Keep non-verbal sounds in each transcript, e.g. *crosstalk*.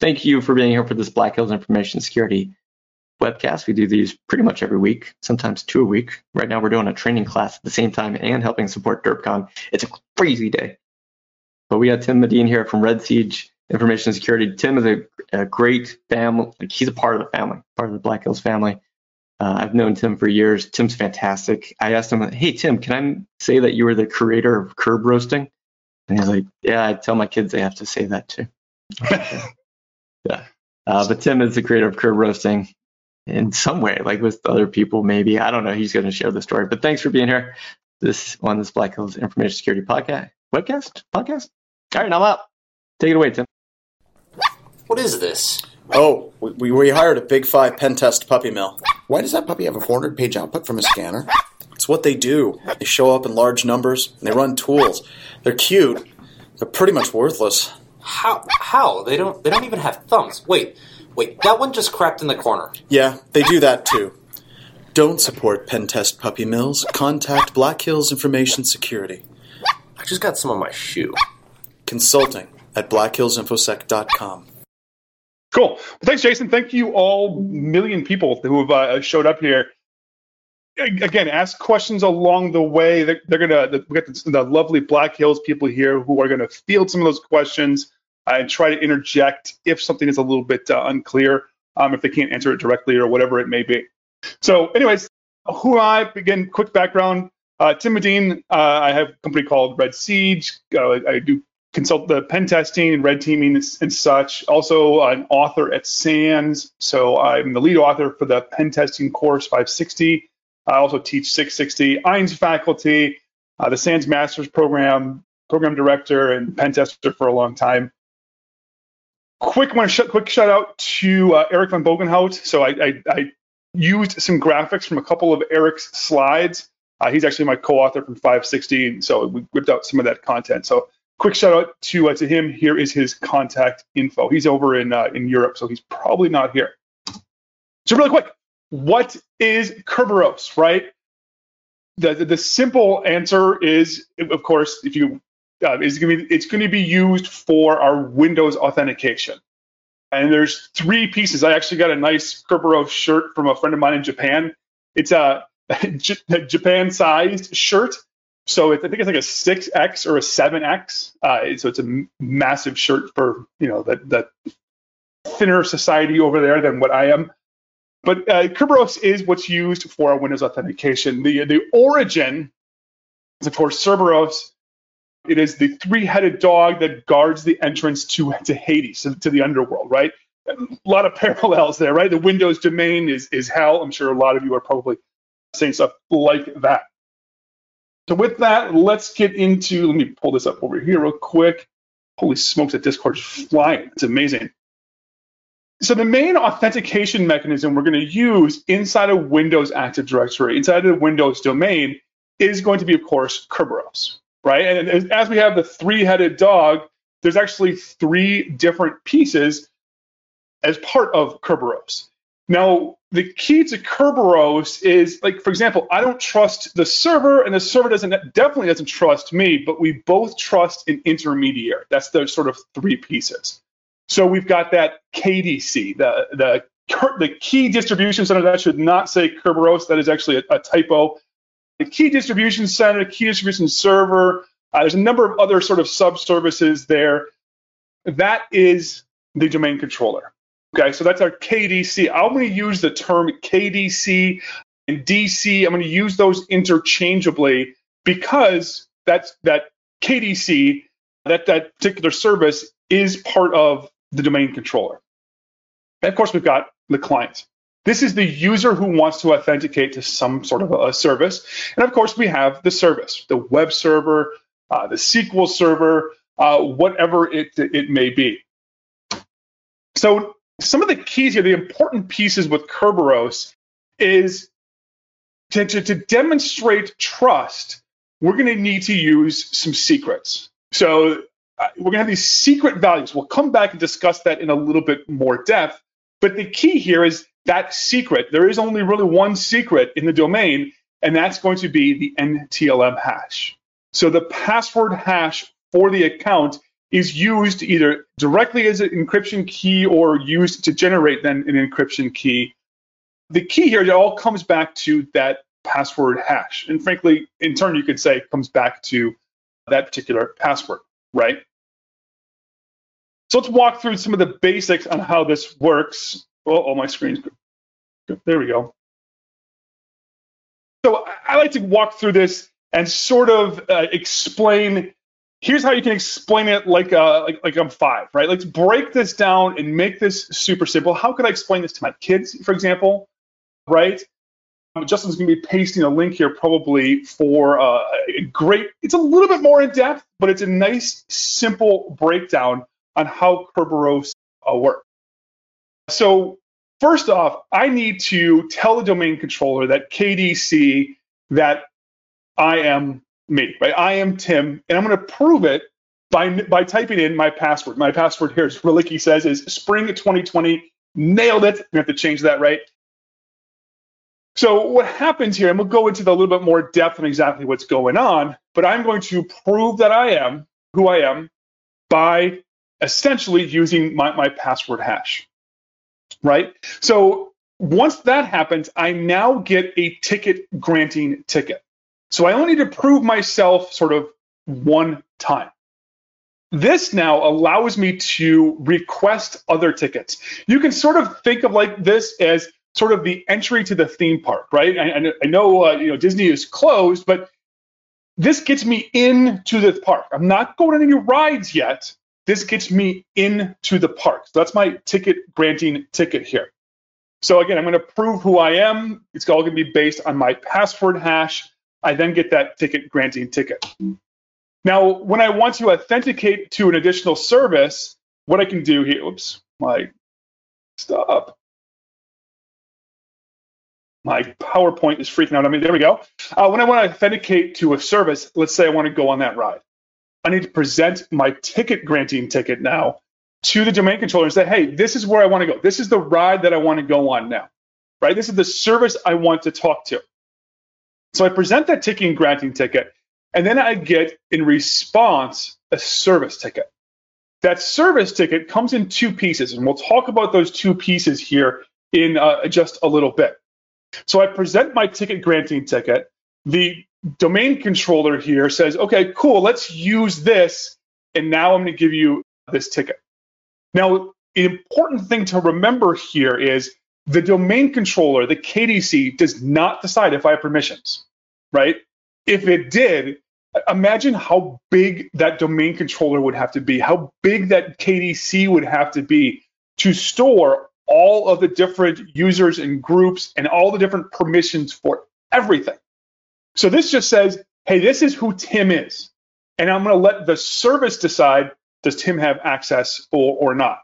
Thank you for being here for this Black Hills Information Security webcast. We do these pretty much every week, sometimes two a week. Right now, we're doing a training class at the same time and helping support DERPCON. It's a crazy day. But we got Tim Medine here from Red Siege Information Security. Tim is a, a great family. Like he's a part of the family, part of the Black Hills family. Uh, I've known Tim for years. Tim's fantastic. I asked him, "Hey Tim, can I say that you were the creator of curb roasting?" And he's like, "Yeah, I tell my kids they have to say that too." *laughs* yeah. Uh, but Tim is the creator of curb roasting in some way, like with other people, maybe. I don't know. He's going to share the story. But thanks for being here. This on this Black Hills Information Security podcast, webcast, podcast. All right, I'm out. Take it away, Tim. What is this? Oh, we, we hired a Big Five pen test puppy mill. Why does that puppy have a 400 page output from a scanner? It's what they do. They show up in large numbers and they run tools. They're cute. They're pretty much worthless. How? How? They don't. They don't even have thumbs. Wait, wait. That one just crapped in the corner. Yeah, they do that too. Don't support pen test puppy mills. Contact Black Hills Information Security. I just got some on my shoe. Consulting at blackhillsinfosec.com. Cool. Well, thanks, Jason. Thank you all million people who have uh, showed up here. Again, ask questions along the way. They're, they're gonna we got the, the, lovely Black Hills people here who are gonna field some of those questions and try to interject if something is a little bit uh, unclear, um, if they can't answer it directly or whatever it may be. So, anyways, who I begin. Quick background. Uh, Tim Medine. Uh, I have a company called Red Siege. Uh, I do consult the pen testing and red teaming and such. Also, an author at SANS. So I'm the lead author for the pen testing course 560. I also teach 660 EINS faculty, uh, the SANS Masters program, program director and pen tester for a long time. Quick one, sh- quick shout out to uh, Eric van Bogenhout. So I, I, I, used some graphics from a couple of Eric's slides. Uh, he's actually my co-author from 560, so we whipped out some of that content. So quick shout out to uh, to him. Here is his contact info. He's over in uh, in Europe, so he's probably not here. So really quick, what is Kerberos, right? The, the, the simple answer is, of course, if you uh, is going to be it's going to be used for our Windows authentication. And there's three pieces. I actually got a nice Kerberos shirt from a friend of mine in Japan. It's a *laughs* Japan-sized shirt so I think it's like a six X or a seven X. Uh, so it's a massive shirt for you know that that thinner society over there than what I am. But uh, Kerberos is what's used for our Windows authentication. The the origin is of course Cerberus. It is the three-headed dog that guards the entrance to to Hades, to, to the underworld, right? A lot of parallels there, right? The Windows domain is is hell. I'm sure a lot of you are probably saying stuff like that. So with that, let's get into, let me pull this up over here real quick. Holy smokes, that Discord's flying. It's amazing. So the main authentication mechanism we're going to use inside of Windows Active Directory, inside of the Windows domain, is going to be, of course, Kerberos, right? And as we have the three-headed dog, there's actually three different pieces as part of Kerberos. Now, the key to Kerberos is like, for example, I don't trust the server, and the server doesn't definitely doesn't trust me, but we both trust an intermediary. That's the sort of three pieces. So we've got that KDC, the the the key distribution center. That should not say Kerberos. That is actually a, a typo. The key distribution center, key distribution server. Uh, there's a number of other sort of sub-services there. That is the domain controller. Okay, so that's our KDC. I'm going to use the term KDC and DC. I'm going to use those interchangeably because that's that KDC, that that particular service is part of the domain controller. And of course, we've got the client. This is the user who wants to authenticate to some sort of a service. And of course, we have the service, the web server, uh, the SQL server, uh, whatever it, it may be. So some of the keys here, the important pieces with Kerberos is to, to, to demonstrate trust, we're going to need to use some secrets. So uh, we're going to have these secret values. We'll come back and discuss that in a little bit more depth. But the key here is that secret. There is only really one secret in the domain, and that's going to be the NTLM hash. So the password hash for the account is used either directly as an encryption key or used to generate then an encryption key. The key here, it all comes back to that password hash. And frankly, in turn, you could say it comes back to that particular password, right? So let's walk through some of the basics on how this works. Oh, oh my screen's. There we go. So I like to walk through this and sort of uh, explain. Here's how you can explain it like uh, like like I'm five, right? Let's break this down and make this super simple. How could I explain this to my kids, for example, right? Um, Justin's going to be pasting a link here probably for uh, a great. It's a little bit more in depth, but it's a nice, simple breakdown on how Kerberos uh, works. So first off, I need to tell the domain controller that KDC that I am me, right? I am Tim, and I'm going to prove it by by typing in my password. My password here, as says, is spring 2020. Nailed it. We have to change that, right? So what happens here, and we'll go into the little bit more depth on exactly what's going on, but I'm going to prove that I am who I am by essentially using my, my password hash, right? So once that happens, I now get a ticket granting ticket. So I only need to prove myself sort of one time. This now allows me to request other tickets. You can sort of think of like this as sort of the entry to the theme park, right? I, I know uh, you know Disney is closed, but this gets me into the park. I'm not going on any rides yet, this gets me into the park. So that's my ticket granting ticket here. So again, I'm going to prove who I am. It's all going to be based on my password hash. I then get that ticket granting ticket. Now, when I want to authenticate to an additional service, what I can do here, oops, my stop. My PowerPoint is freaking out on me. There we go. Uh, when I want to authenticate to a service, let's say I want to go on that ride. I need to present my ticket granting ticket now to the domain controller and say, hey, this is where I want to go. This is the ride that I want to go on now, right? This is the service I want to talk to. So I present that ticket granting ticket, and then I get in response a service ticket. That service ticket comes in two pieces, and we'll talk about those two pieces here in uh, just a little bit. So I present my ticket granting ticket. The domain controller here says, okay, cool, let's use this. And now I'm going to give you this ticket. Now, the important thing to remember here is the domain controller, the KDC, does not decide if I have permissions, right? If it did, imagine how big that domain controller would have to be, how big that KDC would have to be to store all of the different users and groups and all the different permissions for everything. So this just says, hey, this is who Tim is. And I'm going to let the service decide does Tim have access or, or not.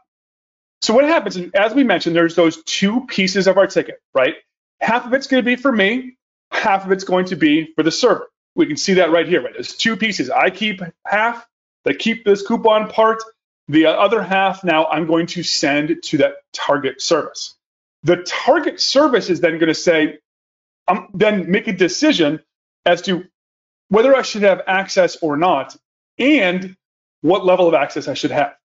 So what happens, as we mentioned, there's those two pieces of our ticket, right? Half of it's going to be for me, half of it's going to be for the server. We can see that right here, right? There's two pieces. I keep half, they keep this coupon part. The other half now I'm going to send to that target service. The target service is then going to say, um, then make a decision as to whether I should have access or not, and what level of access I should have.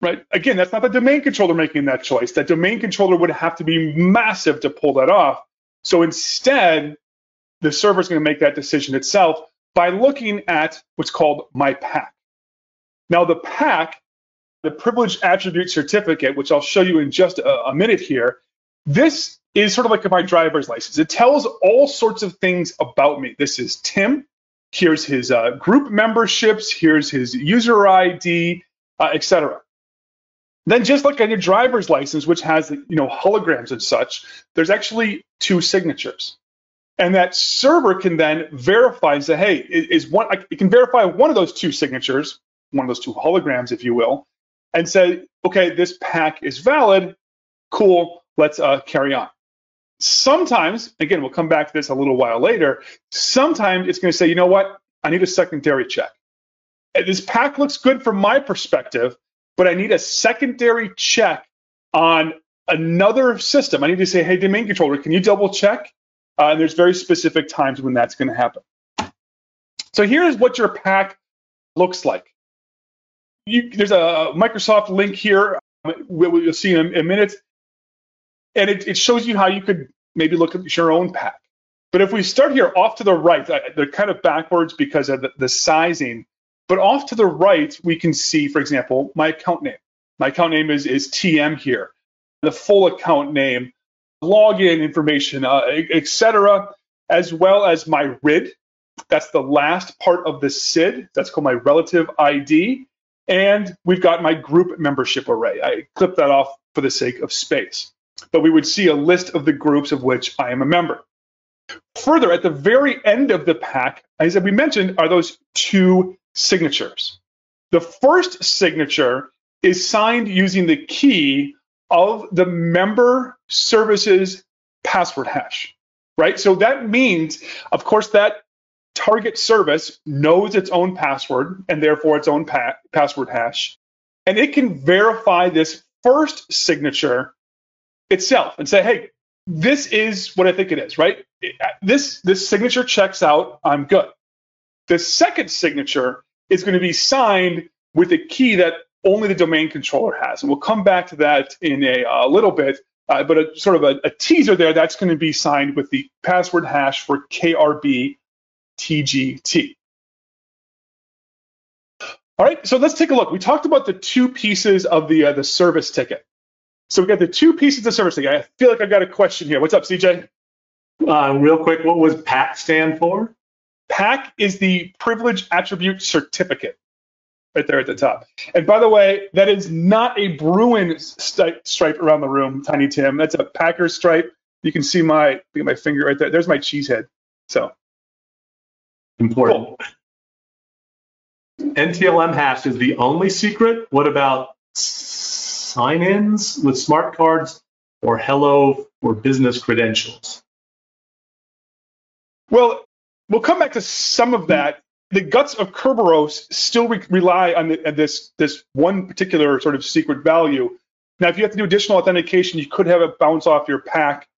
Right? Again, that's not the domain controller making that choice. That domain controller would have to be massive to pull that off. So instead, the server is going to make that decision itself by looking at what's called my PAC. Now, the PAC, the privileged attribute certificate, which I'll show you in just a, a minute here, this is sort of like my driver's license. It tells all sorts of things about me. This is Tim. Here's his uh, group memberships. Here's his user ID, uh, etc. Then, just like on your driver's license, which has you know holograms and such, there's actually two signatures, and that server can then verify and say, hey, is one? It can verify one of those two signatures, one of those two holograms, if you will, and say, okay, this pack is valid. Cool. Let's uh, carry on. Sometimes, again, we'll come back to this a little while later. Sometimes it's going to say, you know what? I need a secondary check. This pack looks good from my perspective, but I need a secondary check on another system. I need to say, hey, domain controller, can you double check? Uh, and there's very specific times when that's going to happen. So here's what your pack looks like. you, there's a Microsoft link here. We'll see in a, minute. And it, it shows you how you could maybe look at your own pack. But if we start here off to the right, they're kind of backwards because of the, the sizing. But off to the right, we can see, for example, my account name. My account name is, is TM here. The full account name, login information, uh, etc., as well as my RID. That's the last part of the SID. That's called my relative ID. And we've got my group membership array. I clipped that off for the sake of space. But we would see a list of the groups of which I am a member. Further, at the very end of the pack, as we mentioned, are those two signatures. The first signature is signed using the key of the member services password hash, right? So that means, of course, that target service knows its own password and therefore its own pa- password hash. And it can verify this first signature itself and say, hey, this is what I think it is, right? This, this signature checks out, I'm good. The second signature is going to be signed with a key that only the domain controller has. And we'll come back to that in a, a little bit, uh, but a, sort of a, a, teaser there, that's going to be signed with the password hash for KRB TGT. All right, so let's take a look. We talked about the two pieces of the uh, the service ticket. So we got the two pieces of service. I feel like I've got a question here. What's up, CJ? Uh, real quick, what was PAC stand for? PAC is the Privilege Attribute Certificate right there at the top. And by the way, that is not a Bruin st- stripe around the room, Tiny Tim. That's a Packers stripe. You can see my my finger right there. There's my cheesehead. So important. Cool. NTLM hash is the only secret. What about sign-ins with smart cards or hello or business credentials? Well, we'll come back to some of that the guts of Kerberos still re- rely on, the, on, this this one particular sort of secret value. Now, if you have to do additional authentication, you could have it bounce off your pack.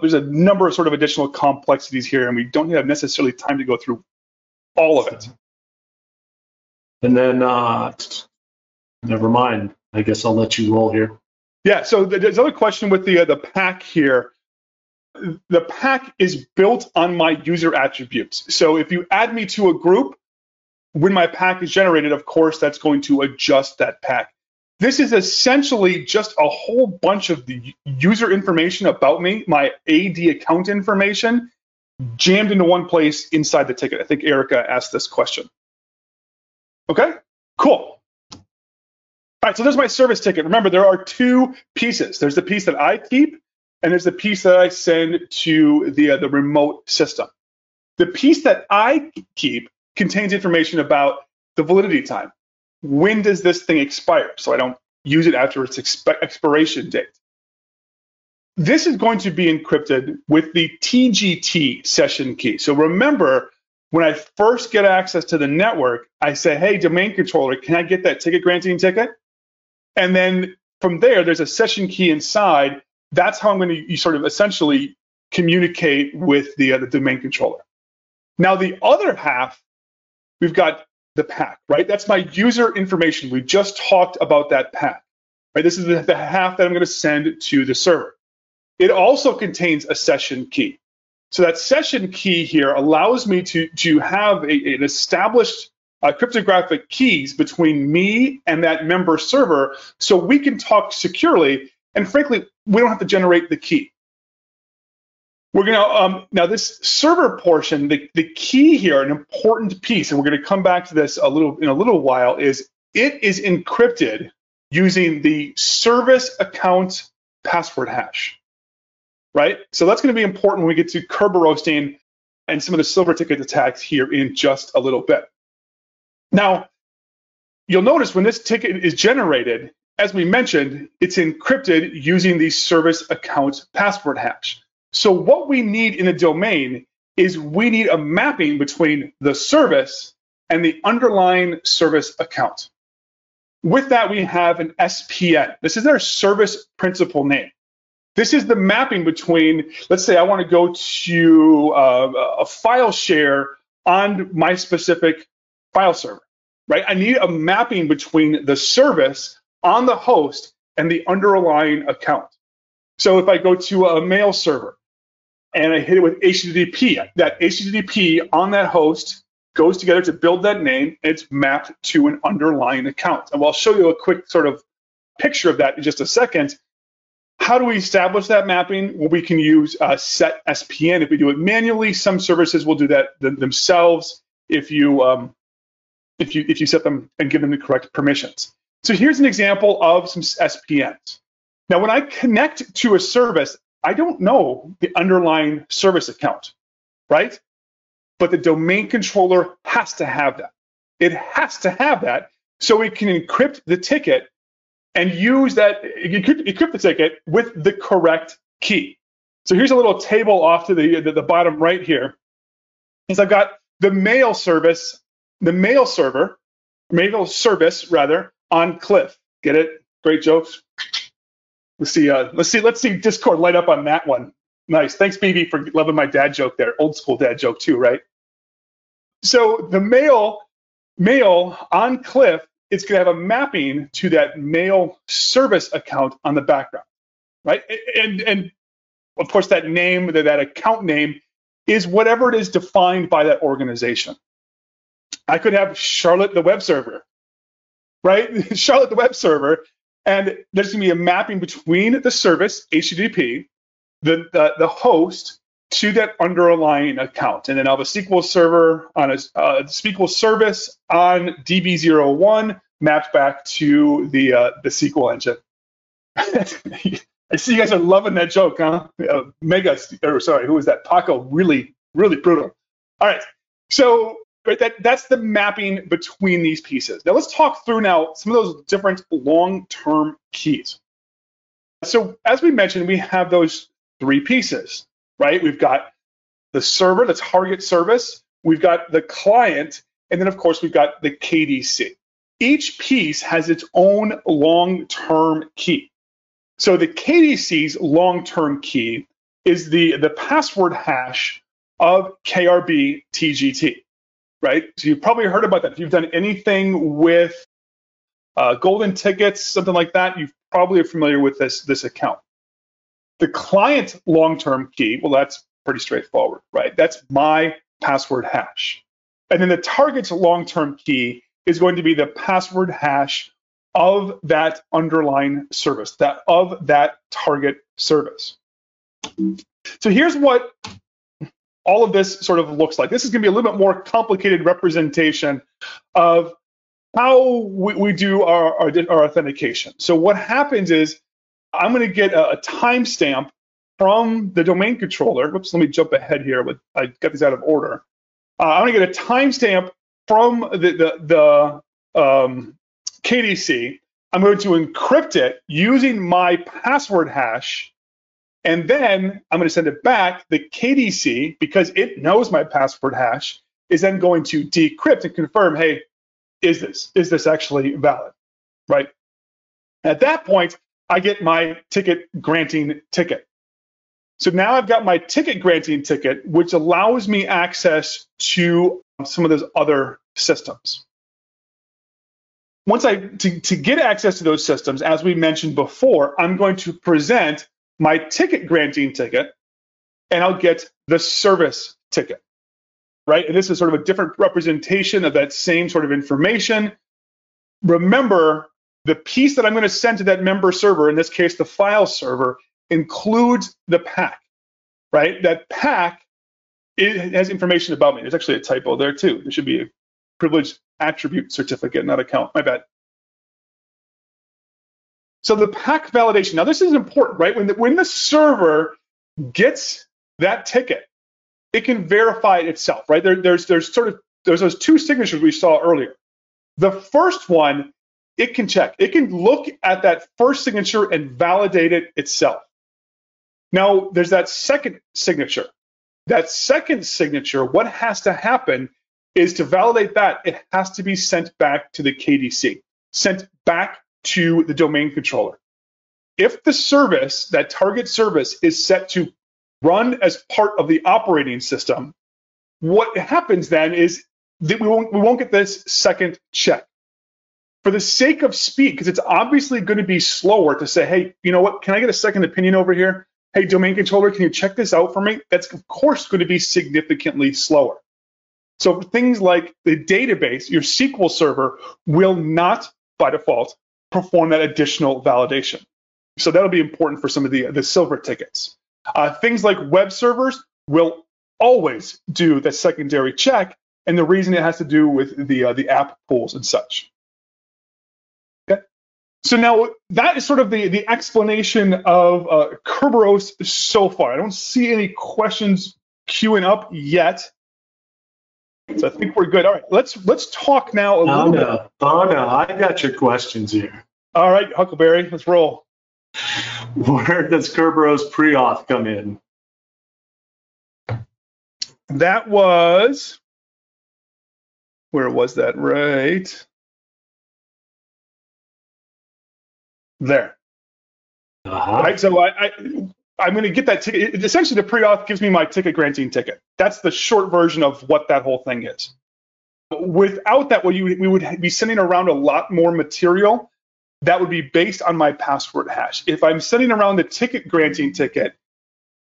There's a number of sort of additional complexities here, and we don't have necessarily time to go through all of it. And then, uh, never mind. I guess I'll let you roll here. Yeah. So there's another question with the uh, the pack here the pack is built on my user attributes. So if you add me to a group, when my pack is generated, of course, that's going to adjust that pack. This is essentially just a whole bunch of the user information about me, my AD account information, jammed into one place inside the ticket. I think Erica asked this question. Okay, cool. All right, so there's my service ticket. Remember, there are two pieces. There's the piece that I keep, and there's the piece that I send to the uh, the remote system. The piece that I keep contains information about the validity time. When does this thing expire? So I don't use it after its exp- expiration date. This is going to be encrypted with the TGT session key. So remember, when I first get access to the network, I say, hey, domain controller, can I get that ticket granting ticket? And then from there, there's a session key inside that's how I'm going to you sort of essentially communicate with the, uh, the domain controller. Now, the other half, we've got the pack, right? That's my user information. We just talked about that pack, right? This is the, the half that I'm going to send to the server. It also contains a session key. So that session key here allows me to, to have a, an established uh, cryptographic keys between me and that member server so we can talk securely and frankly, we don't have to generate the key. We're going to, um, now this server portion, the, the key here, an important piece, and we're going to come back to this a little in a little while, is it is encrypted using the service account password hash, right? So that's going to be important when we get to Kerberoasting and some of the silver ticket attacks here in just a little bit. Now, you'll notice when this ticket is generated, as we mentioned, it's encrypted using the service account password hash. So what we need in a domain is we need a mapping between the service and the underlying service account. With that, we have an SPN. This is our service principal name. This is the mapping between, let's say I want to go to uh, a file share on my specific file server right? I need a mapping between the service on the host and the underlying account. So if I go to a mail server and I hit it with HTTP, that HTTP on that host goes together to build that name. It's mapped to an underlying account. And I'll show you a quick sort of picture of that in just a second. How do we establish that mapping? Well, we can use uh, set SPN if we do it manually. Some services will do that th- themselves if you um, if you if you set them and give them the correct permissions. So here's an example of some SPNs. Now, when I connect to a service, I don't know the underlying service account, right? But the domain controller has to have that. It has to have that so it can encrypt the ticket and use that, encrypt, the ticket with the correct key. So here's a little table off to the, the, the bottom right here. Is I've got the mail service, the mail server, mail service rather, on Cliff. Get it? Great jokes. Let's see. Uh, let's see. Let's see Discord light up on that one. Nice. Thanks, BB, for loving my dad joke there. Old school dad joke too, right? So the mail, mail on Cliff it's going to have a mapping to that mail service account on the background, right? And and of course that name, that, that account name, is whatever it is defined by that organization. I could have Charlotte the web server, right? *laughs* Charlotte the web server, and there's to be a mapping between the service HTTP, the, the the host to that underlying account. And then I'll have a SQL server on a uh, SQL service on DB01 mapped back to the uh, the SQL engine. *laughs* I see you guys are loving that joke, huh? Uh, Mega, or sorry, who was that? Paco, really, really brutal. All right, so right, that that's the mapping between these pieces. Now let's talk through now some of those different long-term keys. So as we mentioned, we have those three pieces right? We've got the server, the target service, we've got the client, and then of course we've got the KDC. Each piece has its own long-term key. So the KDC's long-term key is the, the password hash of KRB TGT, right? So you've probably heard about that. If you've done anything with uh, golden tickets, something like that, you probably are familiar with this, this account. The client long-term key, well, that's pretty straightforward, right? That's my password hash. And then the target's long-term key is going to be the password hash of that underlying service, that of that target service. So here's what all of this sort of looks like. This is going to be a little bit more complicated representation of how we, we do our, our, our authentication. So what happens is I'm going to get a, a timestamp from the domain controller. Whoops, let me jump ahead here. But I got these out of order. Uh, I'm going to get a timestamp from the the, the um, KDC. I'm going to encrypt it using my password hash, and then I'm going to send it back. The KDC, because it knows my password hash, is then going to decrypt and confirm, hey, is this is this actually valid, right? At that point, I get my ticket granting ticket. So now I've got my ticket granting ticket, which allows me access to some of those other systems. Once I, to, to get access to those systems, as we mentioned before, I'm going to present my ticket granting ticket and I'll get the service ticket, right? And this is sort of a different representation of that same sort of information. Remember, the piece that I'm going to send to that member server, in this case, the file server, includes the pack, right? That pack it has information about me. There's actually a typo there too. There should be a privileged attribute certificate, not account. My bad. So the PAC validation. Now this is important, right? When the, when the server gets that ticket, it can verify it itself, right? There, there's there's sort of there's those two signatures we saw earlier. The first one it can check. It can look at that first signature and validate it itself. Now, there's that second signature. That second signature, what has to happen is to validate that, it has to be sent back to the KDC, sent back to the domain controller. If the service, that target service, is set to run as part of the operating system, what happens then is that we won't we won't get this second check. For the sake of speed, because it's obviously going to be slower to say, hey, you know what? Can I get a second opinion over here? Hey, domain controller, can you check this out for me? That's of course going to be significantly slower. So things like the database, your SQL server will not by default perform that additional validation. So that'll be important for some of the, the silver tickets. Uh, things like web servers will always do the secondary check, and the reason it has to do with the uh, the app pools and such. Okay, so now that is sort of the the explanation of uh, Kerberos so far. I don't see any questions queuing up yet. So I think we're good. All right, let's let's talk now a Oh little bit. oh no, I got your questions here. All right, Huckleberry, let's roll. Where does Kerberos pre-auth come in? That was where was that? Right there. Uh-huh. Right. So I, I I'm going to get that ticket. Essentially, the pre-auth gives me my ticket granting ticket. That's the short version of what that whole thing is. Without that, you we would be sending around a lot more material that would be based on my password hash. If I'm sending around the ticket granting ticket,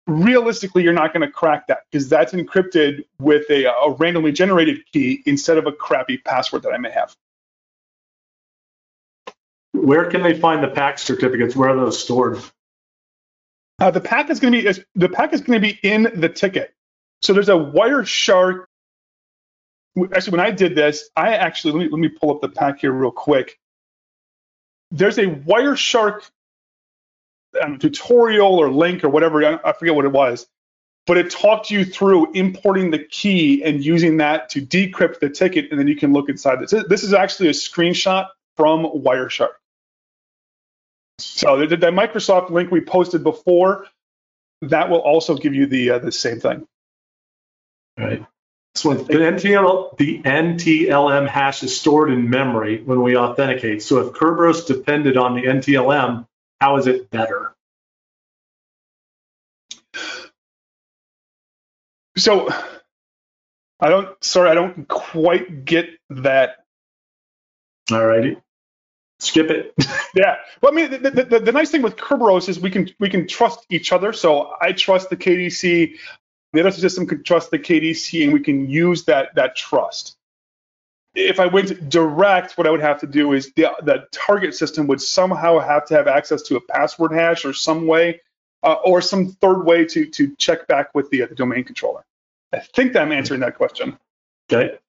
realistically, you're not going to crack that because that's encrypted with a, a randomly generated key instead of a crappy password that I may have. Where can they find the PAC certificates? Where are those stored? Uh, the pack is going to be the pack is going to be in the ticket. So there's a Wireshark. Actually, when I did this, I actually let me let me pull up the pack here real quick. There's a Wireshark um, tutorial or link or whatever I, I forget what it was, but it talked you through importing the key and using that to decrypt the ticket, and then you can look inside this. This is actually a screenshot from Wireshark. So the, the Microsoft link we posted before, that will also give you the uh, the same thing. Right. So the NTL, the NTLM hash is stored in memory when we authenticate. So if Kerberos depended on the NTLM, how is it better? So I don't, sorry, I don't quite get that. All righty. Skip it. *laughs* Yeah. Well, I mean, the, the, the, nice thing with Kerberos is we can we can trust each other. So I trust the KDC, the other system can trust the KDC, and we can use that that trust. If I went direct, what I would have to do is the the target system would somehow have to have access to a password hash or some way, uh, or some third way to to check back with the, uh, the domain controller. I think that I'm answering that question. Okay.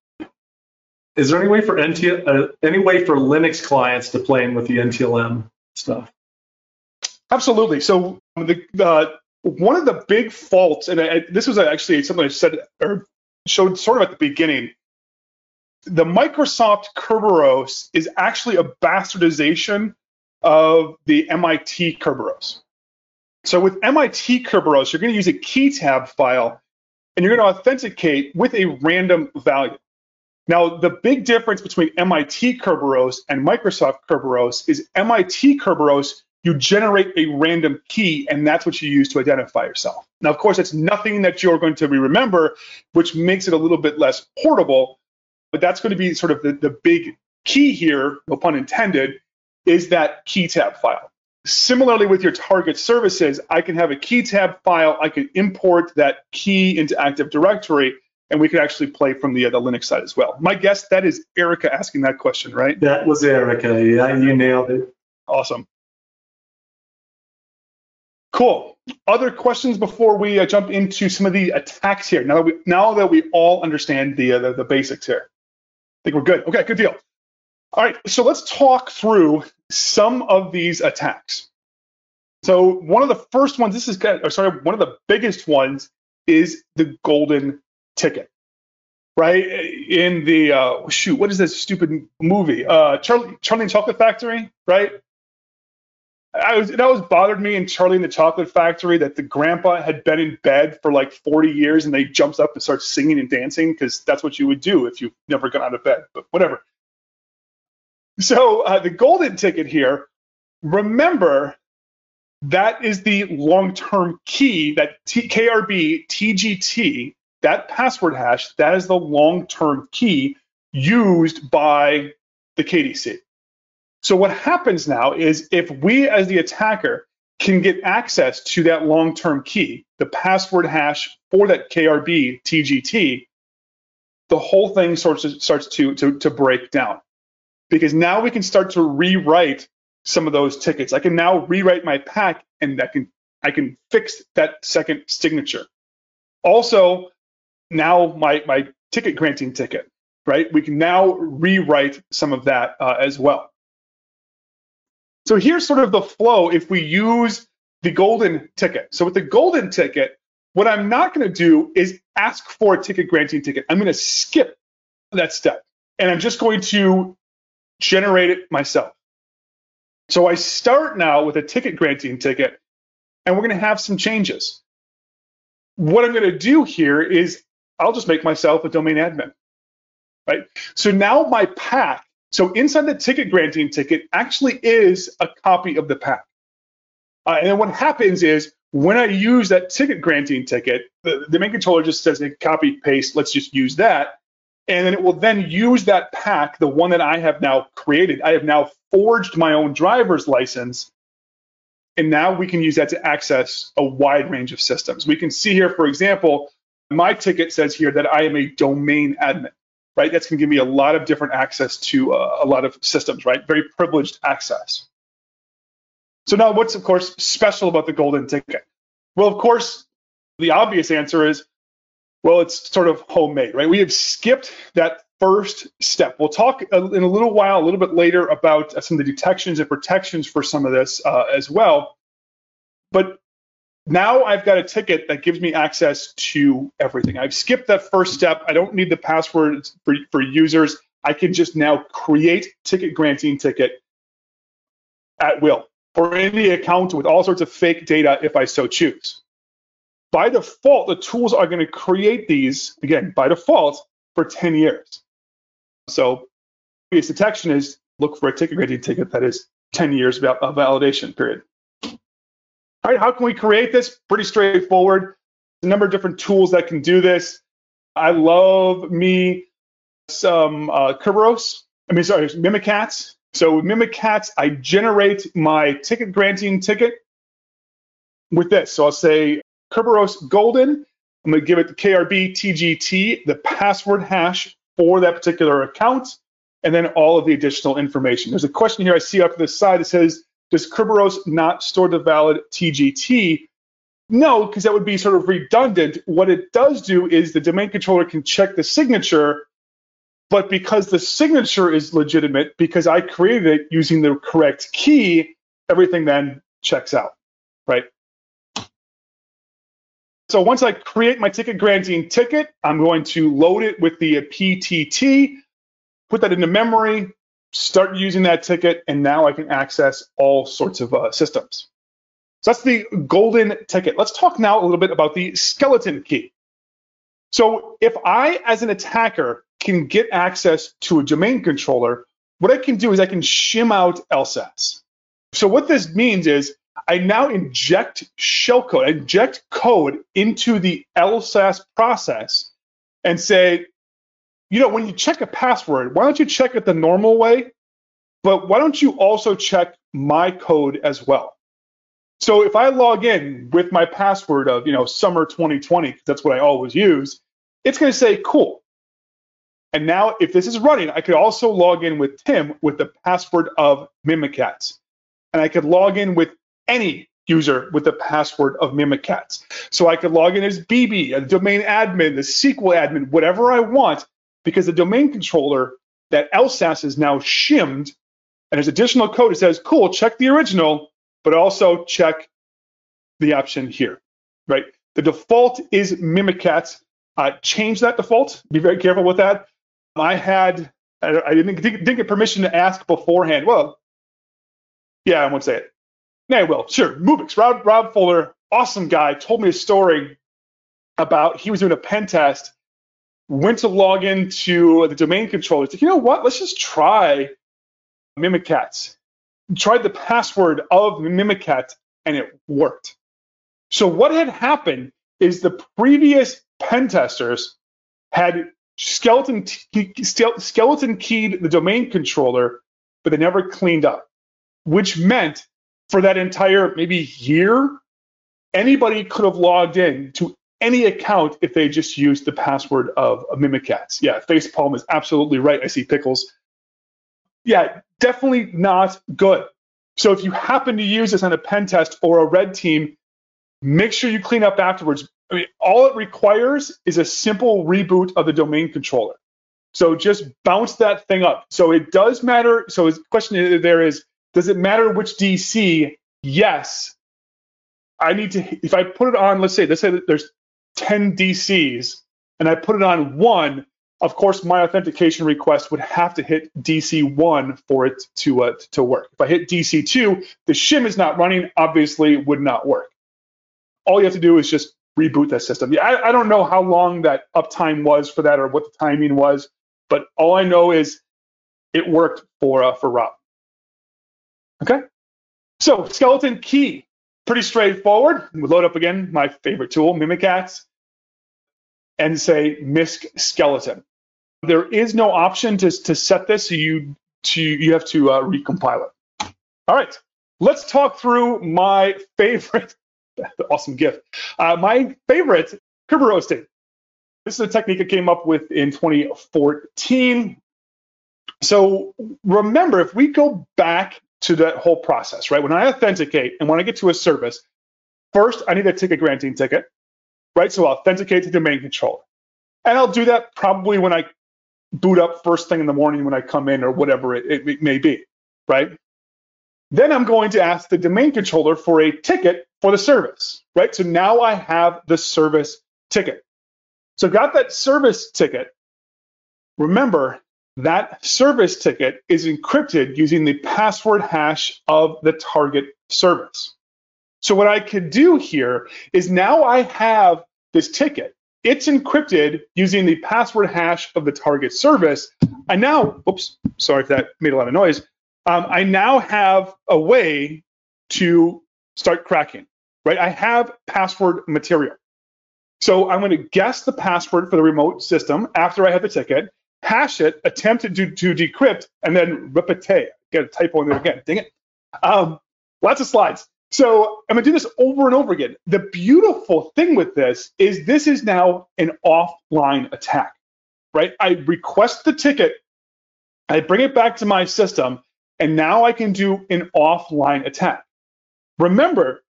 Is there any way for uh, any way for Linux clients to play in with the NTLM stuff? Absolutely. So the uh, one of the big faults, and I, this was actually something I said or showed sort of at the beginning. The Microsoft Kerberos is actually a bastardization of the MIT Kerberos. So with MIT Kerberos, you're going to use a key tab file, and you're going to authenticate with a random value. Now, the big difference between MIT Kerberos and Microsoft Kerberos is MIT Kerberos, you generate a random key, and that's what you use to identify yourself. Now, of course, it's nothing that you're going to remember, which makes it a little bit less portable, but that's going to be sort of the, the big key here, no pun intended, is that key tab file. Similarly, with your target services, I can have a key tab file, I can import that key into Active Directory, and we could actually play from the, uh, the Linux side as well. My guess that is Erica asking that question, right? That was Erica. Yeah, you nailed it. Awesome. Cool. Other questions before we uh, jump into some of the attacks here? Now that we now that we all understand the, uh, the the basics here, I think we're good. Okay, good deal. All right, so let's talk through some of these attacks. So one of the first ones, this is kind of- or sorry, one of the biggest ones is the golden ticket, right? In the uh, shoot, what is this stupid movie? Uh, Charlie Charlie and Chocolate Factory, right? I was, it always bothered me in Charlie and the Chocolate Factory that the grandpa had been in bed for like 40 years and they jumps up and starts singing and dancing because that's what you would do if you never got out of bed. But whatever. So uh, the golden ticket here, remember that is the long-term key that T- KRB TGT that password hash, that is the long-term key used by the KDC. So what happens now is if we as the attacker can get access to that long-term key, the password hash for that KRB TGT, the whole thing starts to, starts to, to, to break down. Because now we can start to rewrite some of those tickets. I can now rewrite my pack and that can I can fix that second signature. Also, now my my ticket granting ticket, right? We can now rewrite some of that uh, as well. So here's sort of the flow if we use the golden ticket. So with the golden ticket, what I'm not going to do is ask for a ticket granting ticket. I'm going to skip that step and I'm just going to generate it myself. So I start now with a ticket granting ticket and we're going to have some changes. What I'm going to do here is I'll just make myself a domain admin, right? So now my pack, so inside the ticket granting ticket actually is a copy of the pack. Uh, and then what happens is when I use that ticket granting ticket, the, the main controller just says copy paste, let's just use that. And then it will then use that pack, the one that I have now created. I have now forged my own driver's license and now we can use that to access a wide range of systems. We can see here, for example, my ticket says here that I am a domain admin, right? That's going to give me a lot of different access to uh, a lot of systems, right? Very privileged access. So now what's, of course, special about the golden ticket? Well, of course, the obvious answer is, well, it's sort of homemade, right? We have skipped that first step. We'll talk in a little while, a little bit later, about some of the detections and protections for some of this uh, as well. But now I've got a ticket that gives me access to everything. I've skipped that first step. I don't need the passwords for, for users. I can just now create ticket granting ticket at will for any account with all sorts of fake data if I so choose. By default, the tools are going to create these, again, by default, for 10 years. So previous detection is look for a ticket granting ticket that is 10 years of validation period. All right, how can we create this? Pretty straightforward. There's a number of different tools that can do this. I love me some uh, Kerberos. I mean, sorry, Mimikatz. So with Mimikatz, I generate my ticket granting ticket with this. So I'll say Kerberos Golden. I'm going to give it the KRB TGT, the password hash for that particular account, and then all of the additional information. There's a question here I see up to the side that says, does Kerberos not store the valid TGT? No, because that would be sort of redundant. What it does do is the domain controller can check the signature, but because the signature is legitimate, because I created it using the correct key, everything then checks out, right? So once I create my ticket granting ticket, I'm going to load it with the PTT, put that into memory, start using that ticket, and now I can access all sorts of uh, systems. So that's the golden ticket. Let's talk now a little bit about the skeleton key. So if I, as an attacker, can get access to a domain controller, what I can do is I can shim out LSAS. So what this means is I now inject shellcode, inject code into the LSAS process and say, you know, when you check a password, why don't you check it the normal way? But why don't you also check my code as well? So if I log in with my password of, you know, summer 2020, that's what I always use, it's going to say, cool. And now if this is running, I could also log in with Tim with the password of Mimikatz. And I could log in with any user with the password of Mimikatz. So I could log in as BB, a domain admin, the SQL admin, whatever I want, because the domain controller that LSAS is now shimmed, and there's additional code that says, cool, check the original, but also check the option here, right? The default is Mimikatz. Uh, change that default. Be very careful with that. I had, I didn't, didn't get permission to ask beforehand. Well, yeah, I won't say it. Yeah, well, sure. Mubix, Rob, Rob Fuller, awesome guy, told me a story about he was doing a pen test, went to log into the domain controller. You know what? Let's just try Mimikatz. Tried the password of Mimikatz and it worked. So what had happened is the previous pen testers had skeleton skeleton keyed the domain controller, but they never cleaned up, which meant for that entire maybe year, anybody could have logged in to any account if they just use the password of, of Mimikatz. Yeah, Facepalm is absolutely right. I see pickles. Yeah, definitely not good. So if you happen to use this on a pen test or a red team, make sure you clean up afterwards. I mean, all it requires is a simple reboot of the domain controller. So just bounce that thing up. So it does matter. So the question there is, does it matter which DC? Yes. I need to, if I put it on, let's say, let's say there's 10 DCs and I put it on one, of course, my authentication request would have to hit DC1 for it to, uh, to work. If I hit DC2, the shim is not running, obviously would not work. All you have to do is just reboot that system. Yeah, I, I don't know how long that uptime was for that or what the timing was, but all I know is it worked for uh, for Rob. Okay, so skeleton key, pretty straightforward. We load up again my favorite tool, Mimikatz, and say misc skeleton. There is no option to, to set this, so you to you have to uh, recompile it. All right, let's talk through my favorite *laughs* awesome gift. Uh, my favorite Kerber roasting. This is a technique I came up with in 2014. So remember, if we go back to that whole process, right? When I authenticate and when I get to a service, first I need to take a granting ticket, right? So I'll authenticate to the domain controller. And I'll do that probably when I boot up first thing in the morning when I come in or whatever it, it, it may be, right? Then I'm going to ask the domain controller for a ticket for the service, right? So now I have the service ticket. So got that service ticket. Remember, that service ticket is encrypted using the password hash of the target service. So what I could do here is now I have this ticket. It's encrypted using the password hash of the target service. I now, oops, sorry if that made a lot of noise. Um, I now have a way to start cracking, right? I have password material. So I'm going to guess the password for the remote system after I have the ticket, hash it, attempt to, to decrypt, and then repeat. Get a typo in there again. Dang it. Um, lots of slides. So I'm to do this over and over again. The beautiful thing with this is this is now an offline attack, right? I request the ticket, I bring it back to my system, and now I can do an offline attack. Remember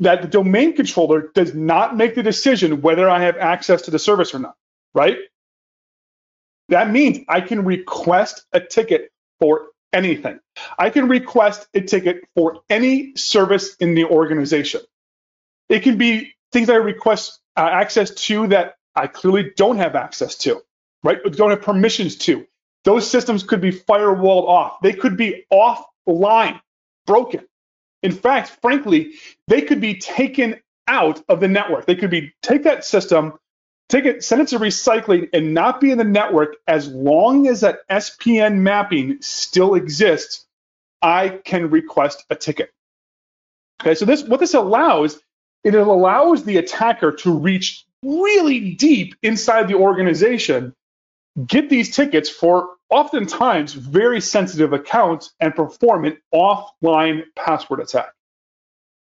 that the domain controller does not make the decision whether I have access to the service or not, right? That means I can request a ticket for anything. I can request a ticket for any service in the organization. It can be things I request uh, access to that I clearly don't have access to, right? Don't have permissions to. Those systems could be firewalled off. They could be offline, broken. In fact, frankly, they could be taken out of the network. They could be take that system, take it, send it to recycling, and not be in the network as long as that SPN mapping still exists. I can request a ticket. Okay, so this what this allows, it allows the attacker to reach really deep inside the organization, get these tickets for oftentimes very sensitive accounts and perform an offline password attack.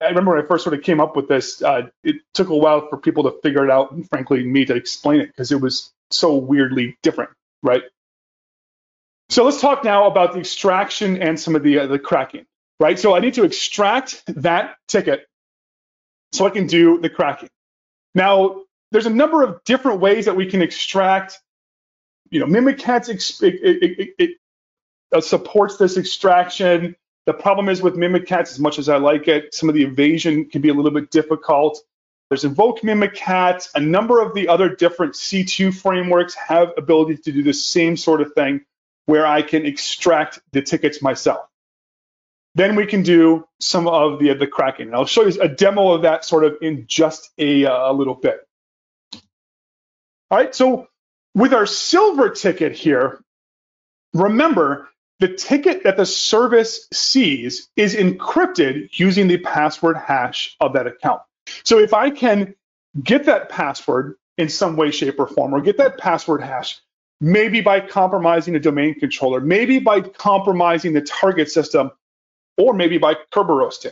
I remember when I first sort of came up with this, uh, it took a while for people to figure it out, and frankly, me to explain it because it was so weirdly different, right? So let's talk now about the extraction and some of the uh, the cracking, right? So I need to extract that ticket so I can do the cracking. Now, there's a number of different ways that we can extract you know, Mimikatz it, it, it, it supports this extraction. The problem is with Mimikatz, as much as I like it, some of the evasion can be a little bit difficult. There's Invoke Mimikatz. A number of the other different C2 frameworks have ability to do the same sort of thing where I can extract the tickets myself. Then we can do some of the, the cracking. And I'll show you a demo of that sort of in just a, uh, a little bit. All right, so with our silver ticket here, remember the ticket that the service sees is encrypted using the password hash of that account. So if I can get that password, in some way, shape, or form, or get that password hash, maybe by compromising a domain controller, maybe by compromising the target system, or maybe by Kerberos.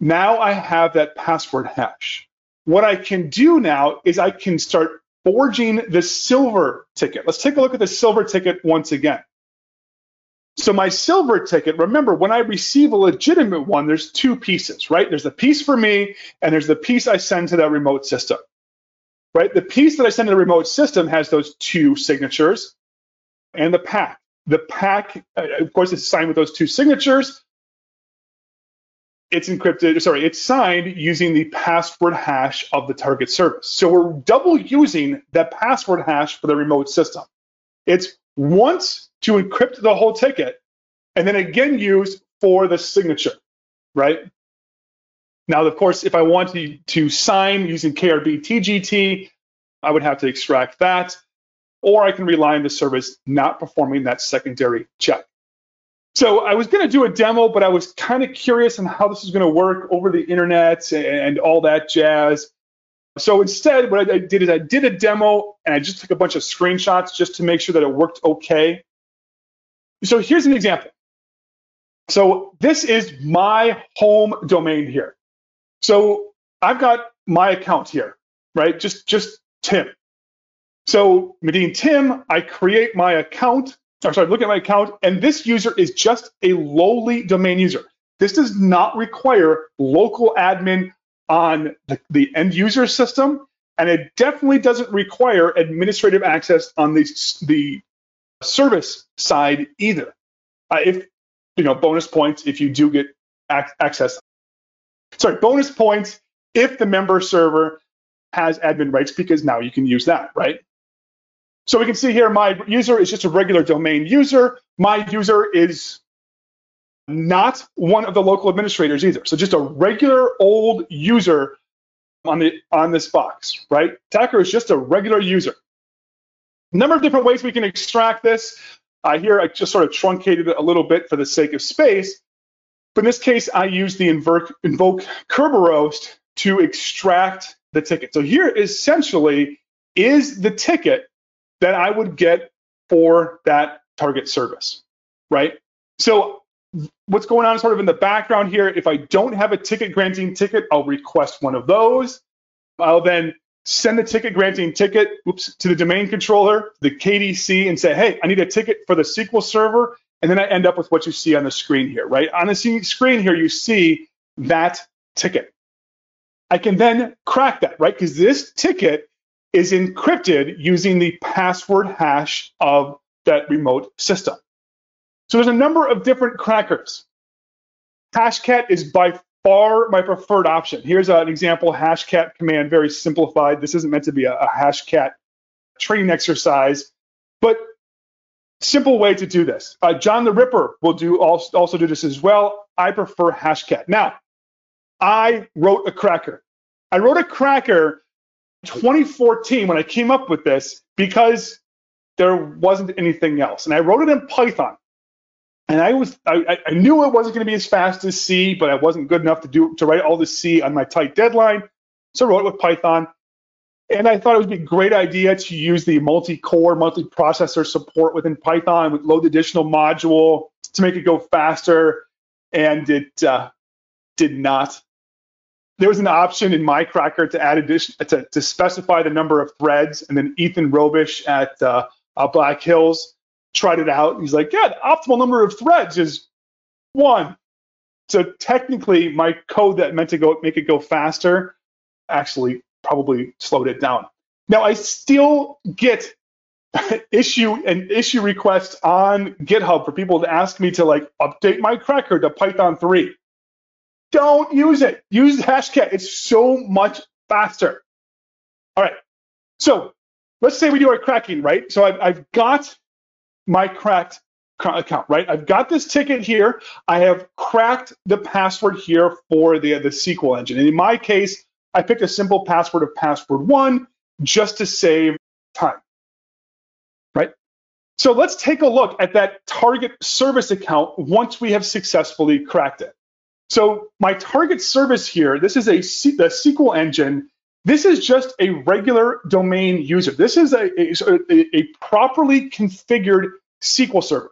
Now I have that password hash. What I can do now is I can start forging the silver ticket. Let's take a look at the silver ticket once again. So my silver ticket, remember when I receive a legitimate one, there's two pieces, right? There's the piece for me and there's the piece I send to that remote system, right? The piece that I send to the remote system has those two signatures and the pack. The pack, uh, of course, is signed with those two signatures. It's encrypted, sorry, it's signed using the password hash of the target service. So we're double using that password hash for the remote system. It's once to encrypt the whole ticket and then again use for the signature, right? Now, of course, if I want to, to sign using KRB TGT, I would have to extract that, or I can rely on the service not performing that secondary check. So I was going to do a demo, but I was kind of curious on how this is going to work over the internet and all that jazz. So instead, what I did is I did a demo and I just took a bunch of screenshots just to make sure that it worked okay. So here's an example. So this is my home domain here. So I've got my account here, right? Just just Tim. So Medine Tim, I create my account. Or sorry, look at my account, and this user is just a lowly domain user. This does not require local admin on the, the end user system, and it definitely doesn't require administrative access on the, the service side either. Uh, if you know bonus points if you do get ac- access. Sorry, bonus points if the member server has admin rights because now you can use that, right? So we can see here my user is just a regular domain user. My user is not one of the local administrators either. So just a regular old user on the on this box, right? Attacker is just a regular user. Number of different ways we can extract this. Uh, here I just sort of truncated it a little bit for the sake of space. But in this case, I use the invoke, invoke Kerberos to extract the ticket. So here essentially is the ticket that I would get for that target service, right? So what's going on sort of in the background here, if I don't have a ticket granting ticket, I'll request one of those. I'll then send the ticket granting ticket oops, to the domain controller, the KDC, and say, hey, I need a ticket for the SQL server. And then I end up with what you see on the screen here, right? On the screen here, you see that ticket. I can then crack that, right? Because this ticket is encrypted using the password hash of that remote system. So there's a number of different crackers. Hashcat is by far my preferred option. Here's an example hashcat command, very simplified. This isn't meant to be a, a hashcat training exercise, but simple way to do this. Uh, John the Ripper will do also, also do this as well. I prefer hashcat. Now, I wrote a cracker. I wrote a cracker 2014 when I came up with this because there wasn't anything else. And I wrote it in Python and I was I, I knew it wasn't going to be as fast as C, but I wasn't good enough to do to write all the C on my tight deadline. So I wrote it with Python. And I thought it would be a great idea to use the multi-core, multi-processor support within Python with load additional module to make it go faster. And it uh, did not. There was an option in my cracker to add addition to, to specify the number of threads, and then Ethan Robish at uh, uh, Black Hills tried it out. He's like, yeah, the optimal number of threads is one. So technically, my code that meant to go make it go faster actually probably slowed it down. Now I still get *laughs* issue and issue requests on GitHub for people to ask me to like update my cracker to Python 3. Don't use it. Use Hashcat. It's so much faster. All right. So let's say we do our cracking, right? So I've, I've got my cracked account, right? I've got this ticket here. I have cracked the password here for the, the SQL engine. And in my case, I picked a simple password of password one just to save time, right? So let's take a look at that target service account once we have successfully cracked it. So my target service here, this is a the SQL engine This is just a regular domain user. This is a, a, a properly configured SQL server.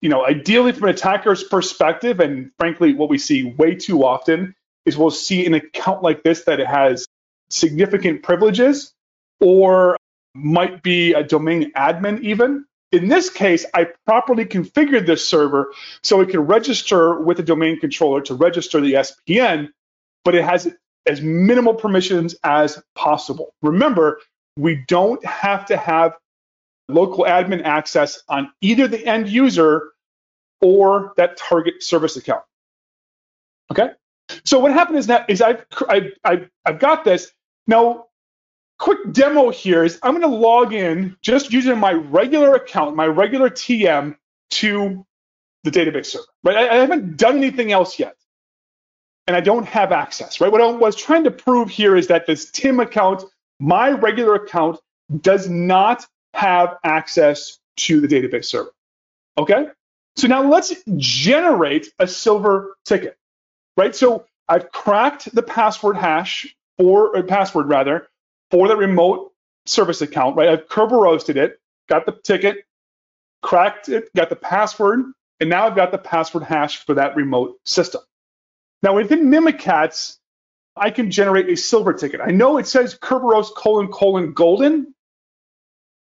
You know, ideally from an attacker's perspective, and frankly, what we see way too often is we'll see an account like this that it has significant privileges or might be a domain admin even. In this case, I properly configured this server so it can register with the domain controller to register the SPN, but it has as minimal permissions as possible. Remember, we don't have to have local admin access on either the end user or that target service account. Okay. So what happened is that is I've, I've, I've, I've got this. Now, quick demo here is I'm going to log in just using my regular account, my regular TM to the database server, right? I, I haven't done anything else yet and I don't have access, right? What I was trying to prove here is that this Tim account, my regular account, does not have access to the database server. Okay? So now let's generate a silver ticket, right? So I've cracked the password hash for or password rather for the remote service account, right? I've Kerberoasted it, got the ticket, cracked it, got the password, and now I've got the password hash for that remote system. Now within Mimikatz, I can generate a silver ticket. I know it says Kerberos colon colon golden.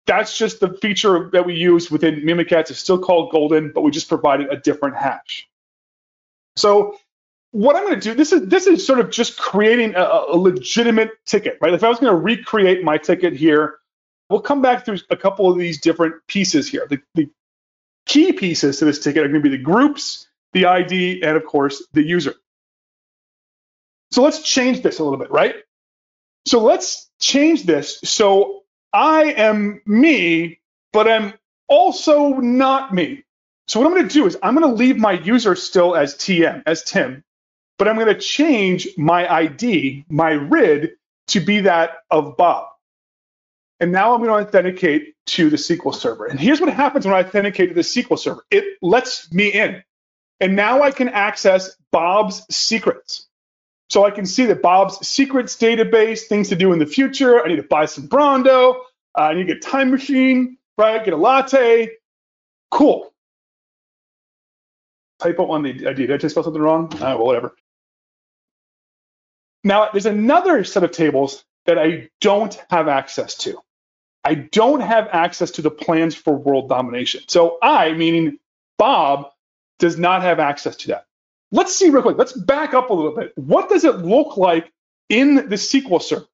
That's just the feature that we use within Mimikatz. It's still called golden, but we just provided a different hash. So what I'm going to do, this is this is sort of just creating a, a legitimate ticket, right? If I was going to recreate my ticket here, we'll come back through a couple of these different pieces here. The, the key pieces to this ticket are going to be the groups, the ID, and of course the user. So let's change this a little bit, right? So let's change this so I am me, but I'm also not me. So what I'm going to do is I'm going to leave my user still as TM, as Tim, but I'm going to change my ID, my RID, to be that of Bob. And now I'm going to authenticate to the SQL server. And here's what happens when I authenticate to the SQL server. It lets me in. And now I can access Bob's secrets. So I can see that Bob's secrets database, things to do in the future. I need to buy some Brondo. Uh, I need to get a time machine, right? Get a latte. Cool. Typo on the ID. Did I just spell something wrong? Uh, well, whatever. Now, there's another set of tables that I don't have access to. I don't have access to the plans for world domination. So I, meaning Bob, does not have access to that. Let's see real quick. Let's back up a little bit. What does it look like in the SQL server?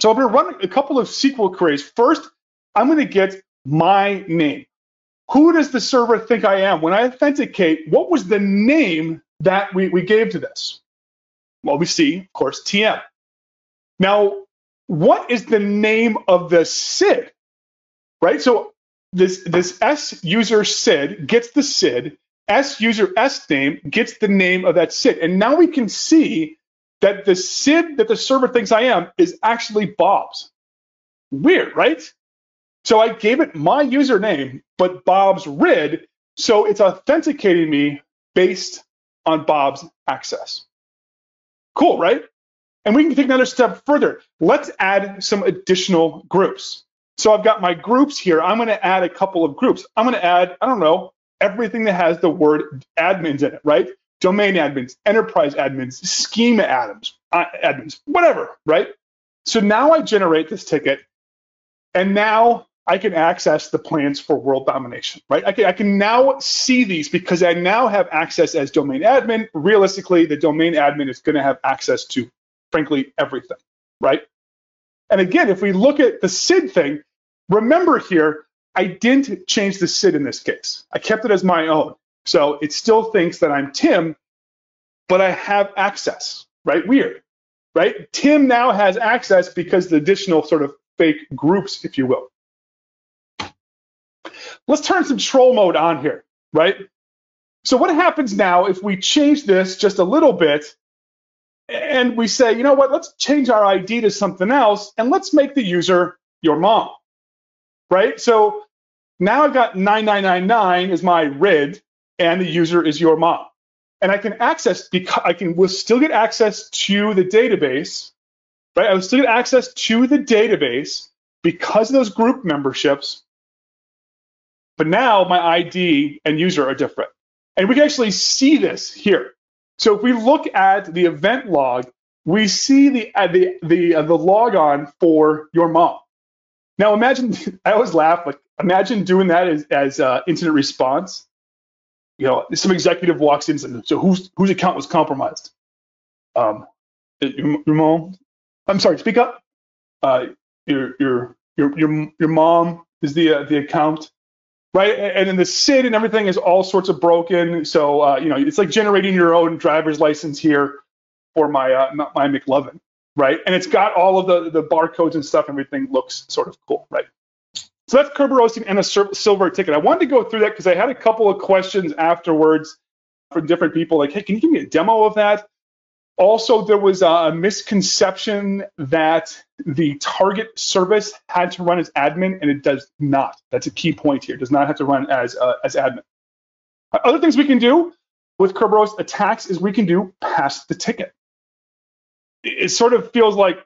So I'm going to run a couple of SQL queries. First, I'm going to get my name. Who does the server think I am? When I authenticate, what was the name that we, we gave to this? Well, we see, of course, TM. Now, what is the name of the SID? Right? So this, this S user SID gets the SID, S user S name gets the name of that SID. And now we can see that the SID that the server thinks I am is actually Bob's. Weird, right? So I gave it my username, but Bob's RID, so it's authenticating me based on Bob's access. Cool, right? And we can take another step further. Let's add some additional groups. So I've got my groups here. I'm going to add a couple of groups. I'm going to add, I don't know, everything that has the word admins in it, right? Domain admins, enterprise admins, schema admins, uh, admins, whatever, right? So now I generate this ticket, and now I can access the plans for world domination, right? I can, I can now see these because I now have access as domain admin. Realistically, the domain admin is going to have access to, frankly, everything, right? And again, if we look at the SID thing, remember here, I didn't change the SID in this case. I kept it as my own. So it still thinks that I'm Tim, but I have access, right? Weird, right? Tim now has access because the additional sort of fake groups, if you will. Let's turn some troll mode on here, right? So what happens now if we change this just a little bit and we say, you know what, let's change our ID to something else and let's make the user your mom, right? So now I've got 9999 is my RID and the user is your mom. And I can access, because I can will still get access to the database, right? I would still get access to the database because of those group memberships. But now my ID and user are different. And we can actually see this here. So if we look at the event log, we see the uh, the the uh, the log on for your mom. Now imagine *laughs* I always laugh like imagine doing that as as uh, incident response. You know, some executive walks in so whose whose account was compromised? Um, mom. I'm sorry. Speak up. Uh, your your your your your mom is the uh, the account right? And then the SID and everything is all sorts of broken. So uh, you know, it's like generating your own driver's license here for my uh, my McLovin, right? And it's got all of the the barcodes and stuff. Everything looks sort of cool, right? So that's Kerberos and a silver ticket. I wanted to go through that because I had a couple of questions afterwards from different people, like, hey, can you give me a demo of that? Also, there was a misconception that the target service had to run as admin, and it does not. That's a key point here. It does not have to run as uh, as admin. Other things we can do with Kerberos attacks is we can do pass the ticket. It sort of feels like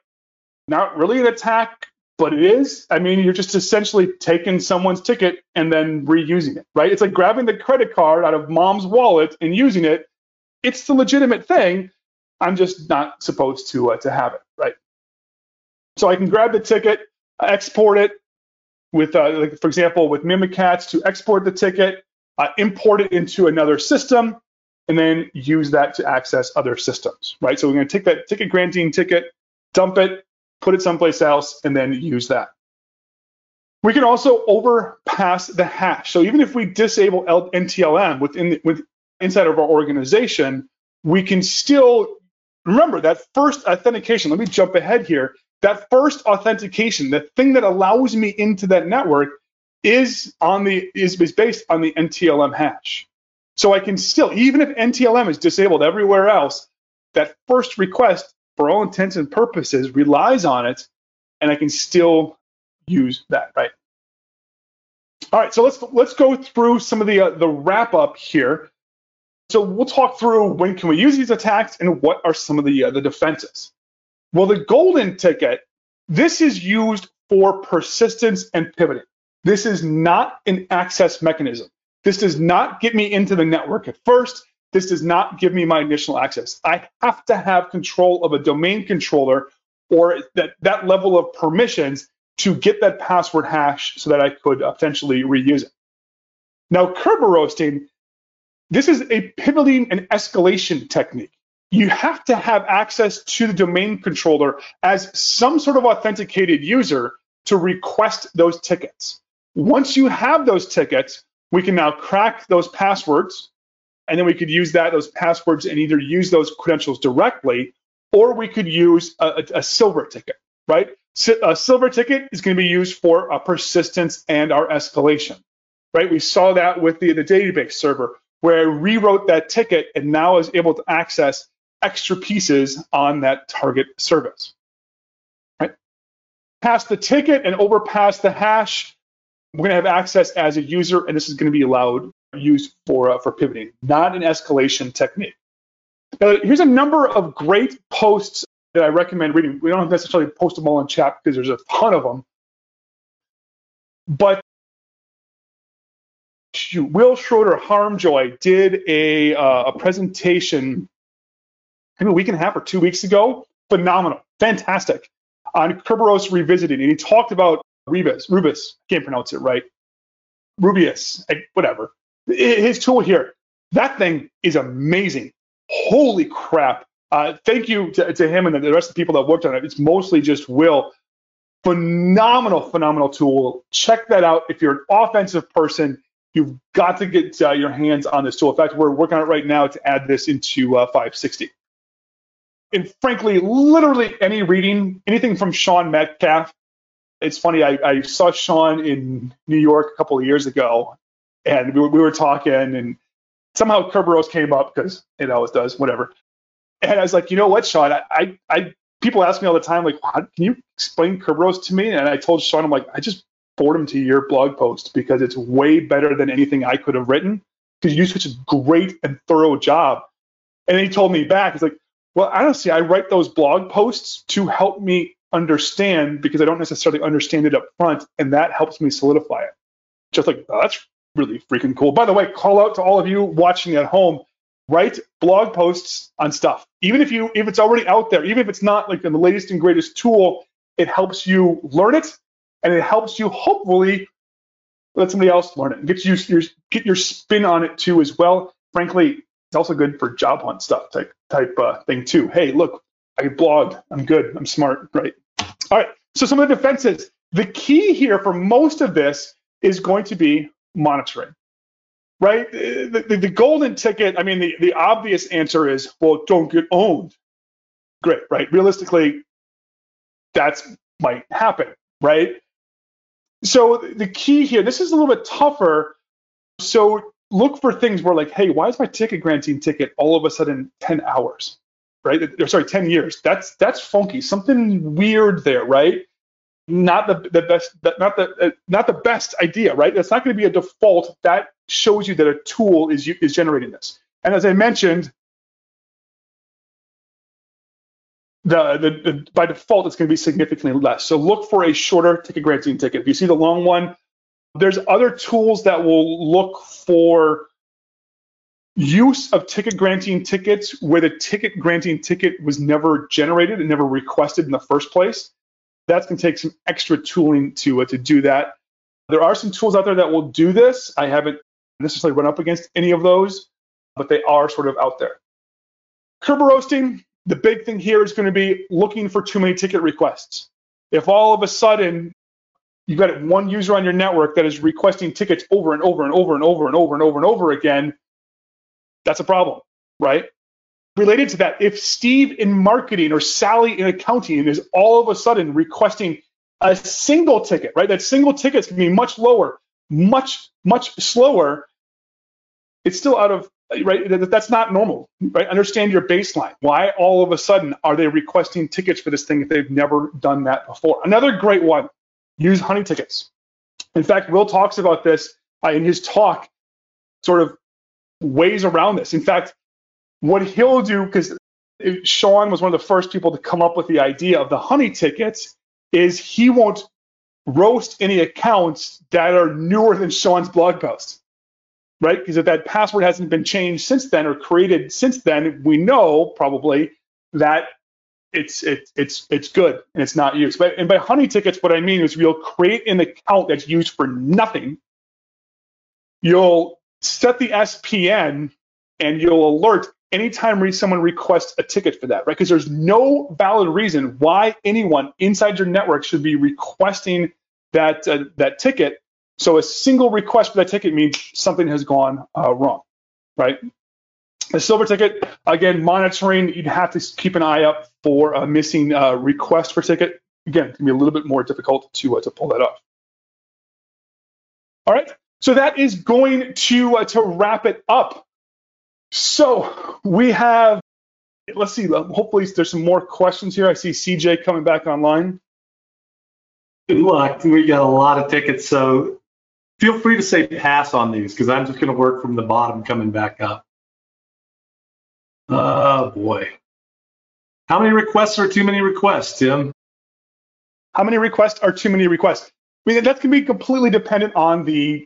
not really an attack, but it is. I mean, you're just essentially taking someone's ticket and then reusing it, right? It's like grabbing the credit card out of mom's wallet and using it. It's the legitimate thing I'm just not supposed to uh, to have it, right? So I can grab the ticket, export it with, uh, like for example, with Mimikatz to export the ticket, uh, import it into another system, and then use that to access other systems, right? So we're going to take that ticket granting ticket, dump it, put it someplace else, and then use that. We can also overpass the hash. So even if we disable NTLM within the, with, inside of our organization, we can still Remember that first authentication, let me jump ahead here. That first authentication, the thing that allows me into that network is on the is, is based on the NTLM hash. So I can still, even if NTLM is disabled everywhere else, that first request, for all intents and purposes, relies on it, and I can still use that, right? All right, so let's let's go through some of the uh, the wrap up here. So we'll talk through when can we use these attacks and what are some of the uh, the defenses. Well, the golden ticket, this is used for persistence and pivoting. This is not an access mechanism. This does not get me into the network at first. This does not give me my initial access. I have to have control of a domain controller or that, that level of permissions to get that password hash so that I could potentially reuse it. Now, Kerber roasting this is a pivoting and escalation technique. You have to have access to the domain controller as some sort of authenticated user to request those tickets. Once you have those tickets, we can now crack those passwords, and then we could use that those passwords and either use those credentials directly, or we could use a, a silver ticket, right? A silver ticket is going to be used for uh, persistence and our escalation, right? We saw that with the, the database server where I rewrote that ticket and now is able to access extra pieces on that target service. Right? Pass the ticket and overpass the hash. We're going to have access as a user, and this is going to be allowed used for uh, for pivoting, not an escalation technique. Now, here's a number of great posts that I recommend reading. We don't necessarily post them all in chat because there's a ton of them. But Will Schroeder Harmjoy did a, uh, a presentation maybe a week and a half or two weeks ago. Phenomenal, fantastic, on Kerberos Revisited. And he talked about Rebus, Rubus, can't pronounce it right, Rubius, whatever. His tool here, that thing is amazing. Holy crap. Uh, thank you to, to him and the rest of the people that worked on it. It's mostly just Will. Phenomenal, phenomenal tool. Check that out if you're an offensive person You've got to get uh, your hands on this tool. In fact, we're working on it right now to add this into uh, 560. And frankly, literally any reading, anything from Sean Metcalf. It's funny, I, I saw Sean in New York a couple of years ago, and we were, we were talking, and somehow Kerberos came up because it always does, whatever. And I was like, you know what, Sean? I, I, I people ask me all the time, like, can you explain Kerberos to me? And I told Sean, I'm like, I just forward them to your blog post because it's way better than anything I could have written because you do such a great and thorough job. And he told me back, he's like, Well, honestly, I write those blog posts to help me understand because I don't necessarily understand it up front, and that helps me solidify it. Just like oh, that's really freaking cool. By the way, call out to all of you watching at home. Write blog posts on stuff, even if you if it's already out there, even if it's not like the latest and greatest tool. It helps you learn it, and it helps you hopefully let somebody else learn it and get you your get your spin on it too as well. Frankly, it's also good for job hunt stuff type type uh, thing too. Hey, look, I blogged. I'm good. I'm smart. Right. All right. So some of the defenses. The key here for most of this is going to be monitoring. Right. The, the, the golden ticket. I mean, the, the obvious answer is, well, don't get owned. Great. Right. Realistically, that's might happen. Right. So the key here, this is a little bit tougher. So look for things where like, hey, why is my ticket granting ticket all of a sudden 10 hours? Right? Or sorry, 10 years. That's that's funky. Something weird there, right? Not the, the best not the uh, not the best idea, right? That's not going to be a default. That shows you that a tool is is generating this. And as I mentioned, the, the, the, by default it's going to be significantly less. So look for a shorter ticket granting ticket. If you see the long one, there's other tools that will look for use of ticket granting tickets where the ticket granting ticket was never generated and never requested in the first place. That's going to take some extra tooling to uh, to do that. There are some tools out there that will do this. I haven't necessarily run up against any of those, but they are sort of out there. Kerberoasting, roasting, the big thing here is going to be looking for too many ticket requests. If all of a sudden you've got one user on your network that is requesting tickets over and over and over and over and over and over and over again, that's a problem, right? Related to that, if Steve in marketing or Sally in accounting is all of a sudden requesting a single ticket, right? That single ticket is going to be much lower, much, much slower. It's still out of right? That's not normal, right? Understand your baseline. Why all of a sudden are they requesting tickets for this thing if they've never done that before? Another great one, use honey tickets. In fact, Will talks about this uh, in his talk, sort of ways around this. In fact, what he'll do, because Sean was one of the first people to come up with the idea of the honey tickets, is he won't roast any accounts that are newer than Sean's blog post right? Because if that password hasn't been changed since then or created since then, we know probably that it's it's it's it's good and it's not used. But and by honey tickets, what I mean is you'll create an account that's used for nothing. You'll set the SPN and you'll alert anytime someone requests a ticket for that, right? Because there's no valid reason why anyone inside your network should be requesting that uh, that ticket so a single request for that ticket means something has gone uh, wrong, right? A silver ticket, again, monitoring, you'd have to keep an eye up for a missing uh, request for ticket. Again, it can be a little bit more difficult to, uh, to pull that off. All right, so that is going to, uh, to wrap it up. So we have, let's see, um, hopefully there's some more questions here. I see CJ coming back online. Good luck. We got a lot of tickets, so feel free to say pass on these because I'm just going to work from the bottom coming back up. Oh boy. How many requests are too many requests, Tim? How many requests are too many requests? I mean, that can be completely dependent on the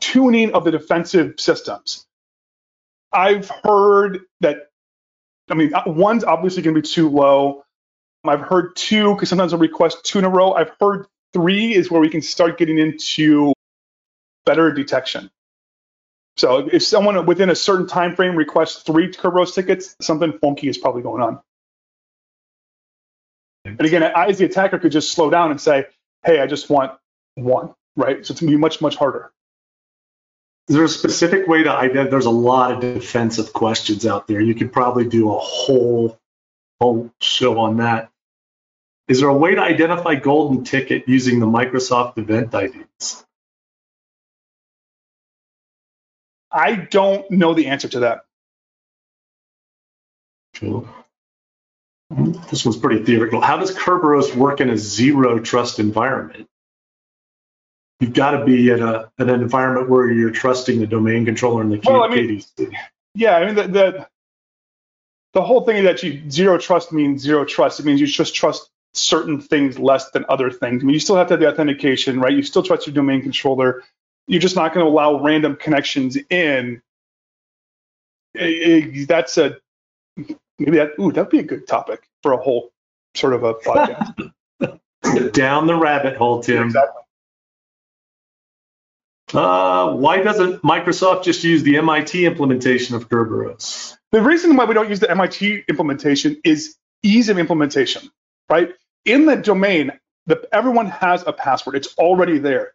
tuning of the defensive systems. I've heard that, I mean, uh, one's obviously going to be too low. I've heard two because sometimes I'll request two in a row. I've heard three is where we can start getting into better detection. So if someone within a certain time frame requests three Kerberos tickets, something funky is probably going on. And again, I as the attacker could just slow down and say, "Hey, I just want one," right? So it's gonna be much much harder. Is there a specific way to identify? There's a lot of defensive questions out there. You could probably do a whole whole show on that. Is there a way to identify golden ticket using the Microsoft Event IDs? I don't know the answer to that. Cool. This one's pretty theoretical. How does Kerberos work in a zero trust environment? You've got to be in a in an environment where you're trusting the domain controller and the well, I mean, Yeah, I mean the, the the whole thing that you zero trust means zero trust. It means you just trust certain things less than other things. I mean, you still have to have the authentication, right? You still trust your domain controller. You're just not going to allow random connections in. It- it- that's a maybe that. Ooh, that'd be a good topic for a whole sort of a podcast. *laughs* Down the rabbit hole, Tim. exactly. Uh, why doesn't Microsoft just use the MIT implementation of Kerberos? The reason why we don't use the MIT implementation is ease of implementation, right? In the domain, the, everyone has a password. It's already there.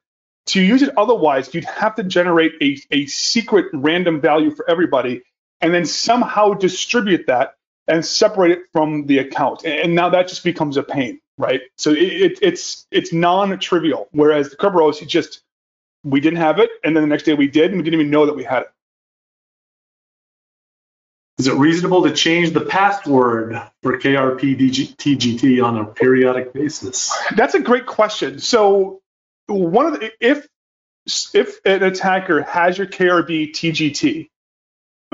To use it otherwise, you'd have to generate a, a secret random value for everybody and then somehow distribute that and separate it from the account. And, now that just becomes a pain, right? So it, it, it's it's non-trivial. Whereas the Kerberos, you just we didn't have it, and then the next day we did, and we didn't even know that we had it. Is it reasonable to change the password for KRP TGT on a periodic basis? That's a great question. So one of the if if an attacker has your KRB TGT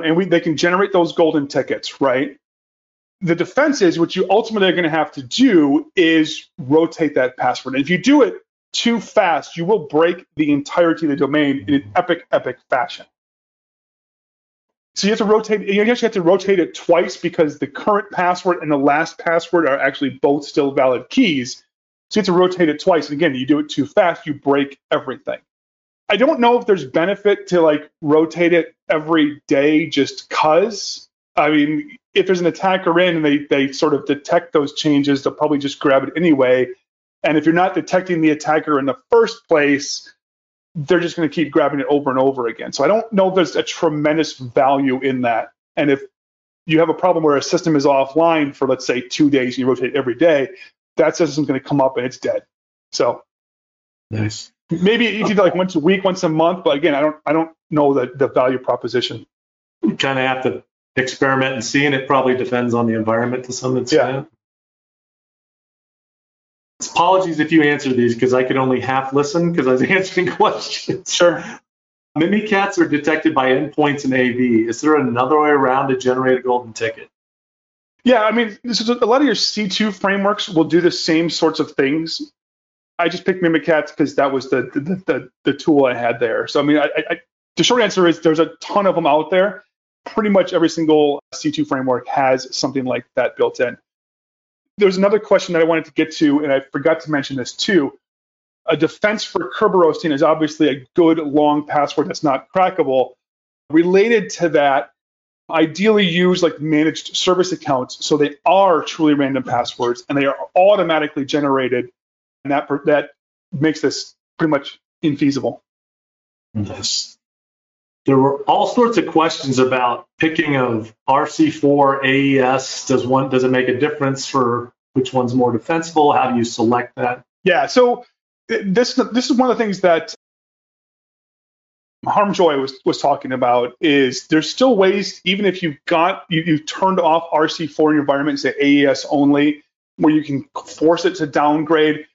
and we they can generate those golden tickets, right? The defense is what you ultimately are going to have to do is rotate that password. And if you do it too fast, you will break the entirety of the domain in an epic, epic fashion. So you have to rotate. You actually have to rotate it twice because the current password and the last password are actually both still valid keys. So you have to rotate it twice. And again, you do it too fast, you break everything. I don't know if there's benefit to like rotate it every day just cause. I mean, if there's an attacker in and they they sort of detect those changes, they'll probably just grab it anyway. And if you're not detecting the attacker in the first place, they're just going to keep grabbing it over and over again. So I don't know if there's a tremendous value in that. And if you have a problem where a system is offline for let's say two days and you rotate every day, that system's going to come up and it's dead. So Nice. maybe if you do like once a week, once a month, but again, I don't I don't know the, the value proposition. You kind of have to experiment and see, and it probably depends on the environment to some extent. Apologies if you answer these because I could only half listen because I was *laughs* answering questions. Sure. Mimikatz are detected by endpoints in AV. Is there another way around to generate a golden ticket? Yeah, I mean, this is a lot of your C2 frameworks will do the same sorts of things. I just picked Mimikatz because that was the the, the the tool I had there. So I mean, I, I, the short answer is there's a ton of them out there. Pretty much every single C2 framework has something like that built in. There's another question that I wanted to get to, and I forgot to mention this too. A defense for Kerberos is obviously a good long password that's not crackable. Related to that, ideally use like managed service accounts so they are truly random passwords and they are automatically generated and that that makes this pretty much infeasible Yes. There were all sorts of questions about picking of RC4, AES. Does one does it make a difference for which one's more defensible? How do you select that? yeah so th- this this is one of the things that harmjoy was was talking about is there's still ways even if you've got you, you've turned off rc4 in your environment say aes only where you can force it to downgrade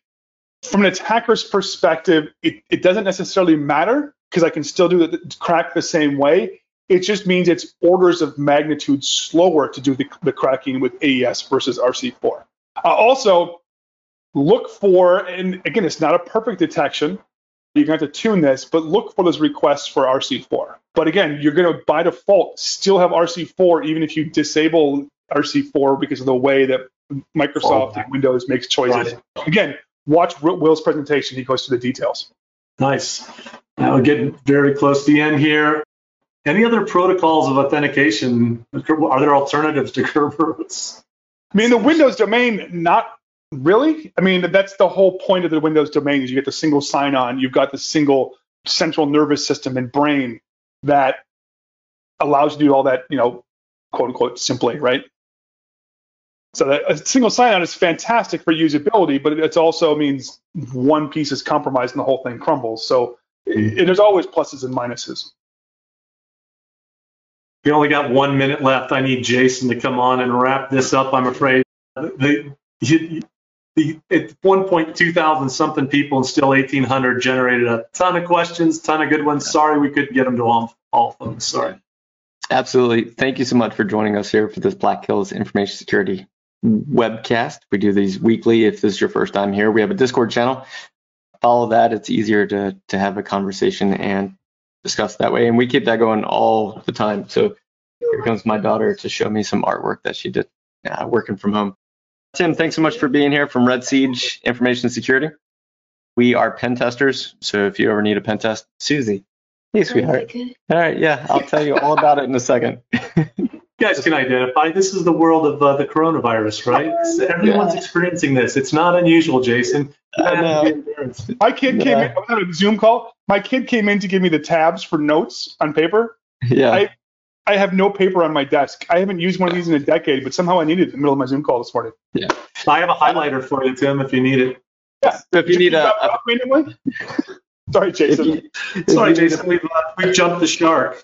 from an attacker's perspective, it, it doesn't necessarily matter because I can still do the crack the same way. It just means it's orders of magnitude slower to do the, the cracking with AES versus RC4. Uh, also, look for, and again, it's not a perfect detection. You're going to have to tune this, but look for those requests for RC4. But again, you're going to, by default, still have RC4 even if you disable RC4 because of the way that Microsoft and Windows makes choices. Again, watch Will's presentation. He goes through the details. Nice. Now we're getting very close to the end here. Any other protocols of authentication? Are there alternatives to *laughs* Kerberos? I mean, the Windows domain, not really. I mean, that's the whole point of the Windows domain is you get the single sign-on. You've got the single central nervous system and brain that allows you to do all that, you know, quote unquote, simply, right? So that a single sign-on is fantastic for usability, but it also means one piece is compromised and the whole thing crumbles. So it, there's always pluses and minuses. We only got one minute left. I need Jason to come on and wrap this up. I'm afraid the, the, the at one point two thousand something people and still eighteen hundred generated a ton of questions, ton of good ones. Sorry we couldn't get them to all, all of them. Sorry. Absolutely. Thank you so much for joining us here for this Black Hills Information Security webcast. We do these weekly. If this is your first time here, we have a Discord channel. Follow that. It's easier to, to have a conversation and discuss that way. And we keep that going all the time. So here comes my daughter to show me some artwork that she did uh, working from home. Tim, thanks so much for being here from Red Siege Information Security. We are pen testers. So if you ever need a pen test, Susie. Hey, sweetheart. All right. Yeah, I'll tell you all about it in a second. *laughs* You guys can identify this is the world of uh, the coronavirus, right? *laughs* Everyone's Yeah. experiencing this. It's not unusual, Jason. You I don't have to know. be embarrassed. My kid came Yeah. in. I was on a Zoom call. My kid came in to give me the tabs for notes on paper. Yeah. I- I have no paper on my desk. I haven't used one of these in a decade, but somehow I needed it in the middle of my Zoom call this morning. Yeah. I have a highlighter for you, Tim, if you need it. Yeah. If you need a, Drop a? *laughs* Sorry, Jason. you, Sorry, you need a- Jason, we've, uh, we've jumped the shark.